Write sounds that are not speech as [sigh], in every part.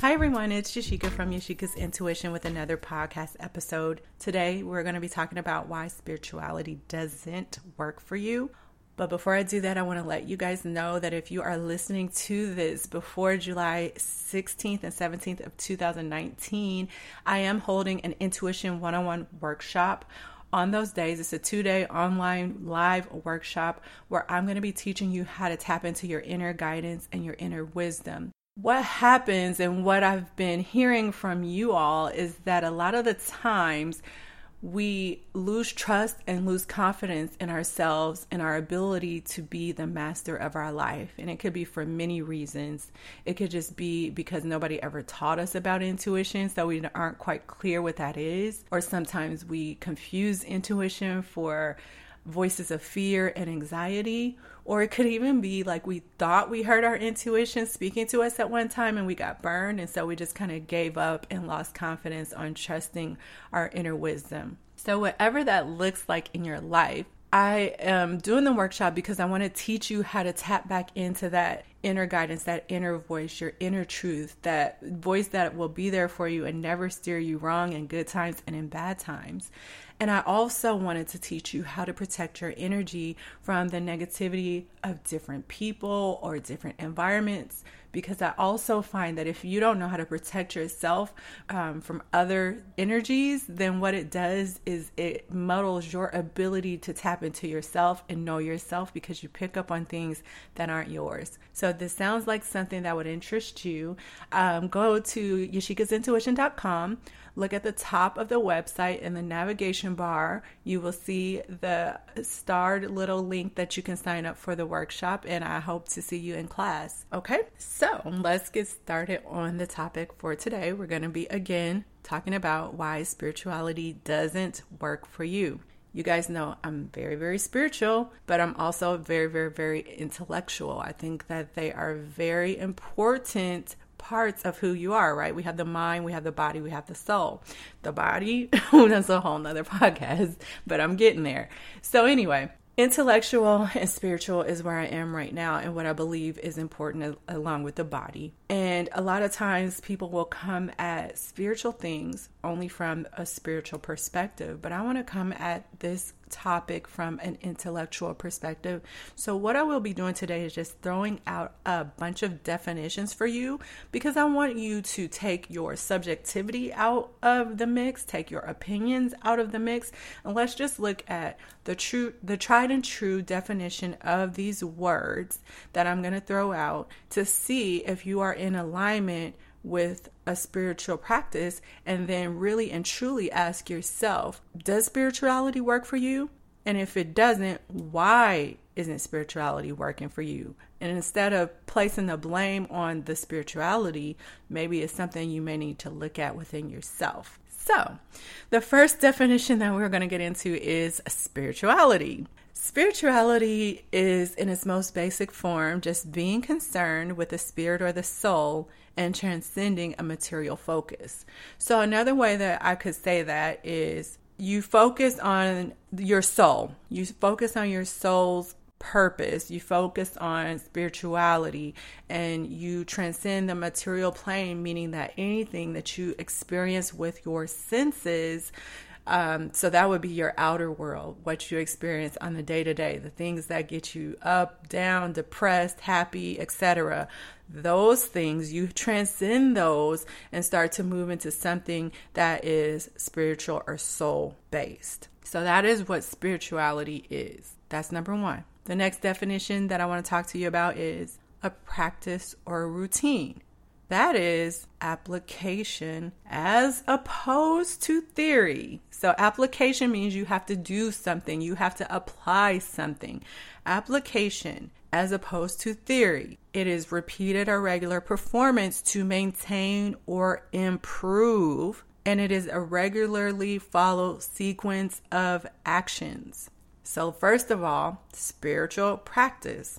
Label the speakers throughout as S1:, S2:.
S1: Hi, everyone. It's Yashika from Yashika's Intuition with another podcast episode. Today, we're going to be talking about why spirituality doesn't work for you. But before I do that, I want to let you guys know that if you are listening to this before July 16th and 17th of 2019, I am holding an Intuition 101 workshop on those days. It's a two day online live workshop where I'm going to be teaching you how to tap into your inner guidance and your inner wisdom what happens and what I've been hearing from you all is that a lot of the times we lose trust and lose confidence in ourselves and our ability to be the master of our life. And it could be for many reasons. It could just be because nobody ever taught us about intuition, so we aren't quite clear what that is. Or sometimes we confuse intuition for voices of fear and anxiety. Or it could even be like we thought we heard our intuition speaking to us at one time and we got burned. And so we just kind of gave up and lost confidence on trusting our inner wisdom. So, whatever that looks like in your life, I am doing the workshop because I want to teach you how to tap back into that inner guidance, that inner voice, your inner truth, that voice that will be there for you and never steer you wrong in good times and in bad times. And I also wanted to teach you how to protect your energy from the negativity of different people or different environments. Because I also find that if you don't know how to protect yourself um, from other energies, then what it does is it muddles your ability to tap into yourself and know yourself because you pick up on things that aren't yours. So, this sounds like something that would interest you. Um, go to yashikasintuition.com look at the top of the website in the navigation bar. You will see the starred little link that you can sign up for the workshop, and I hope to see you in class. Okay, so let's get started on the topic for today. We're going to be again talking about why spirituality doesn't work for you. You guys know I'm very, very spiritual, but I'm also very, very, very intellectual. I think that they are very important parts of who you are, right? We have the mind, we have the body, we have the soul. The body, [laughs] that's a whole nother [laughs] podcast, but I'm getting there. So, anyway, intellectual and spiritual is where I am right now and what I believe is important along with the body. And a lot of times people will come at spiritual things only from a spiritual perspective, but I want to come at this topic from an intellectual perspective. So, what I will be doing today is just throwing out a bunch of definitions for you because I want you to take your subjectivity out of the mix, take your opinions out of the mix, and let's just look at the true, the tried and true definition of these words that I'm going to throw out to see if you are in alignment with a spiritual practice and then really and truly ask yourself Does spirituality work for you? And if it doesn't, why isn't spirituality working for you? And instead of placing the blame on the spirituality, maybe it's something you may need to look at within yourself. So, the first definition that we're going to get into is spirituality. Spirituality is, in its most basic form, just being concerned with the spirit or the soul and transcending a material focus. So, another way that I could say that is you focus on your soul, you focus on your soul's purpose, you focus on spirituality, and you transcend the material plane, meaning that anything that you experience with your senses um, so that would be your outer world, what you experience on the day to day, the things that get you up, down, depressed, happy, etc. Those things, you transcend those and start to move into something that is spiritual or soul based. So that is what spirituality is. That's number one. The next definition that I want to talk to you about is a practice or a routine. That is application as opposed to theory. So, application means you have to do something, you have to apply something. Application as opposed to theory. It is repeated or regular performance to maintain or improve, and it is a regularly followed sequence of actions. So, first of all, spiritual practice.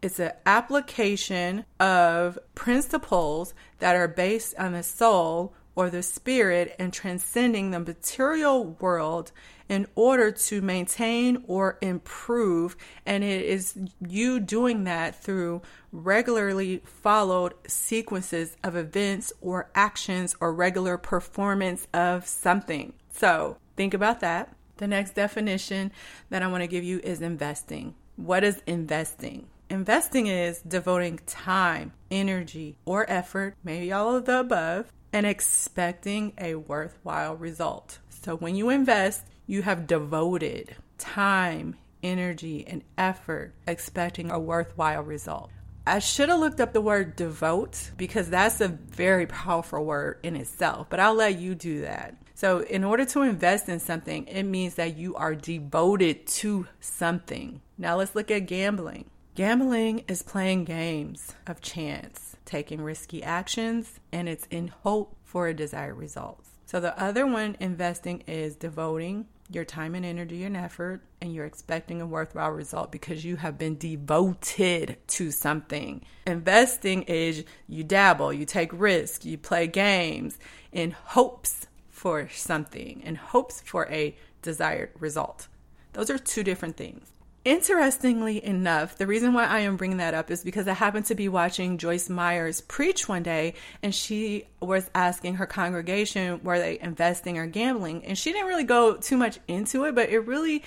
S1: It's an application of principles that are based on the soul or the spirit and transcending the material world in order to maintain or improve. And it is you doing that through regularly followed sequences of events or actions or regular performance of something. So think about that. The next definition that I want to give you is investing. What is investing? Investing is devoting time, energy, or effort, maybe all of the above, and expecting a worthwhile result. So when you invest, you have devoted time, energy, and effort expecting a worthwhile result. I should have looked up the word devote because that's a very powerful word in itself, but I'll let you do that. So, in order to invest in something, it means that you are devoted to something. Now, let's look at gambling. Gambling is playing games of chance, taking risky actions, and it's in hope for a desired result. So the other one, investing, is devoting your time and energy and effort, and you're expecting a worthwhile result because you have been devoted to something. Investing is you dabble, you take risks, you play games in hopes for something, and hopes for a desired result. Those are two different things. Interestingly enough, the reason why I am bringing that up is because I happened to be watching Joyce Myers preach one day, and she was asking her congregation, were they investing or gambling? And she didn't really go too much into it, but it really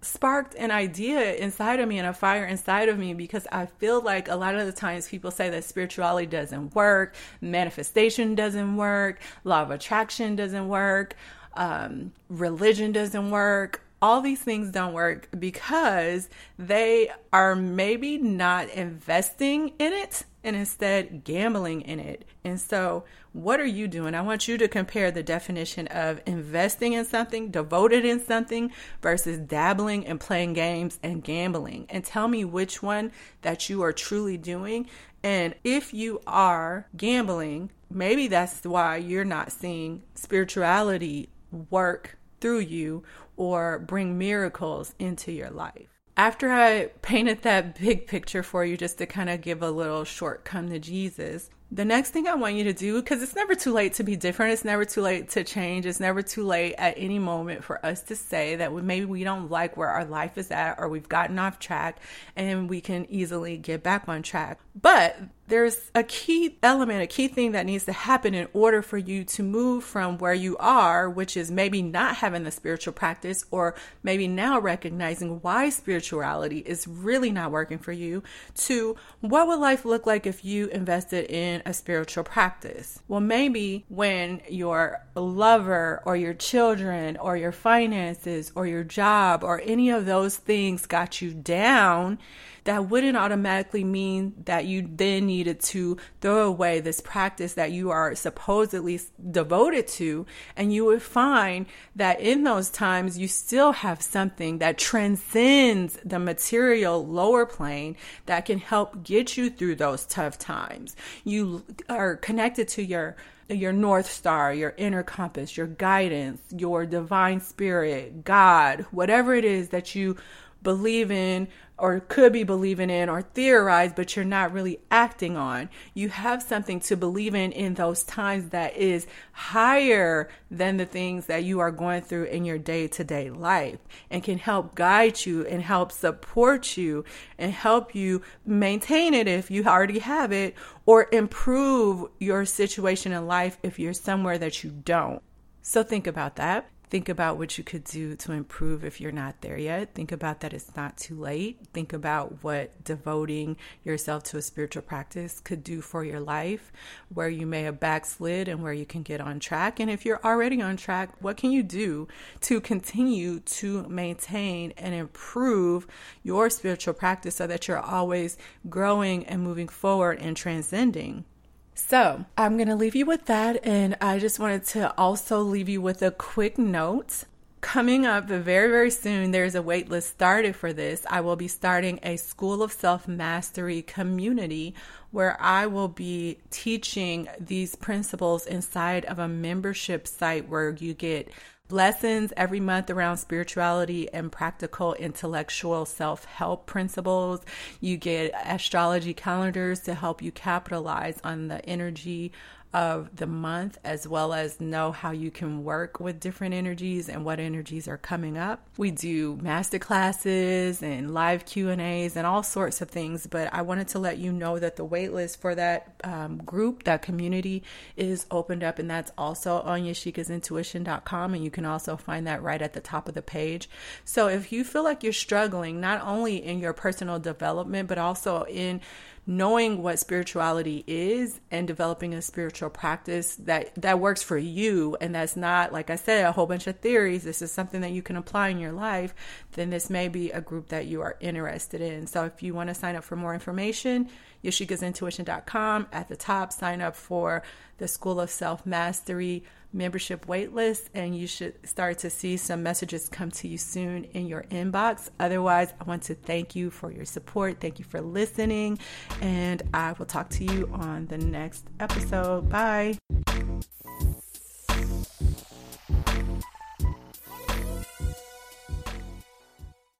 S1: sparked an idea inside of me and a fire inside of me because I feel like a lot of the times people say that spirituality doesn't work, manifestation doesn't work, law of attraction doesn't work, um, religion doesn't work all these things don't work because they are maybe not investing in it and instead gambling in it. And so, what are you doing? I want you to compare the definition of investing in something, devoted in something, versus dabbling and playing games and gambling. And tell me which one that you are truly doing. And if you are gambling, maybe that's why you're not seeing spirituality work through you or bring miracles into your life. After I painted that big picture for you, just to kind of give a little short come to Jesus, the next thing I want you to do, because it's never too late to be different, it's never too late to change, it's never too late at any moment for us to say that maybe we don't like where our life is at or we've gotten off track and we can easily get back on track. But there's a key element, a key thing that needs to happen in order for you to move from where you are, which is maybe not having the spiritual practice, or maybe now recognizing why spirituality is really not working for you, to what would life look like if you invested in a spiritual practice? Well, maybe when your lover or your children or your finances or your job or any of those things got you down, that wouldn't automatically mean that you then needed to throw away this practice that you are supposedly devoted to. And you would find that in those times, you still have something that transcends the material lower plane that can help get you through those tough times. You are connected to your your north star, your inner compass, your guidance, your divine spirit, God, whatever it is that you believe in or could be believing in or theorize, but you're not really acting on. You have something to believe in in those times that is higher than the things that you are going through in your day to day life and can help guide you and help support you and help you maintain it if you already have it or improve your situation in life if you're somewhere that you don't. So think about that. Think about what you could do to improve if you're not there yet. Think about that it's not too late. Think about what devoting yourself to a spiritual practice could do for your life, where you may have backslid and where you can get on track. And if you're already on track, what can you do to continue to maintain and improve your spiritual practice so that you're always growing and moving forward and transcending? So I'm going to leave you with that. And I just wanted to also leave you with a quick note. Coming up very, very soon, there's a waitlist started for this. I will be starting a School of Self Mastery community where I will be teaching these principles inside of a membership site where you get lessons every month around spirituality and practical intellectual self help principles. You get astrology calendars to help you capitalize on the energy of the month as well as know how you can work with different energies and what energies are coming up. We do master classes and live Q&As and all sorts of things, but I wanted to let you know that the waitlist for that um, group, that community is opened up and that's also on yashikasintuition.com and you can also find that right at the top of the page. So if you feel like you're struggling not only in your personal development but also in knowing what spirituality is and developing a spiritual practice that that works for you and that's not like I said a whole bunch of theories. This is something that you can apply in your life then this may be a group that you are interested in. So if you want to sign up for more information yashikasintuition.com at the top sign up for the School of Self Mastery membership waitlist, and you should start to see some messages come to you soon in your inbox. Otherwise, I want to thank you for your support. Thank you for listening, and I will talk to you on the next episode. Bye.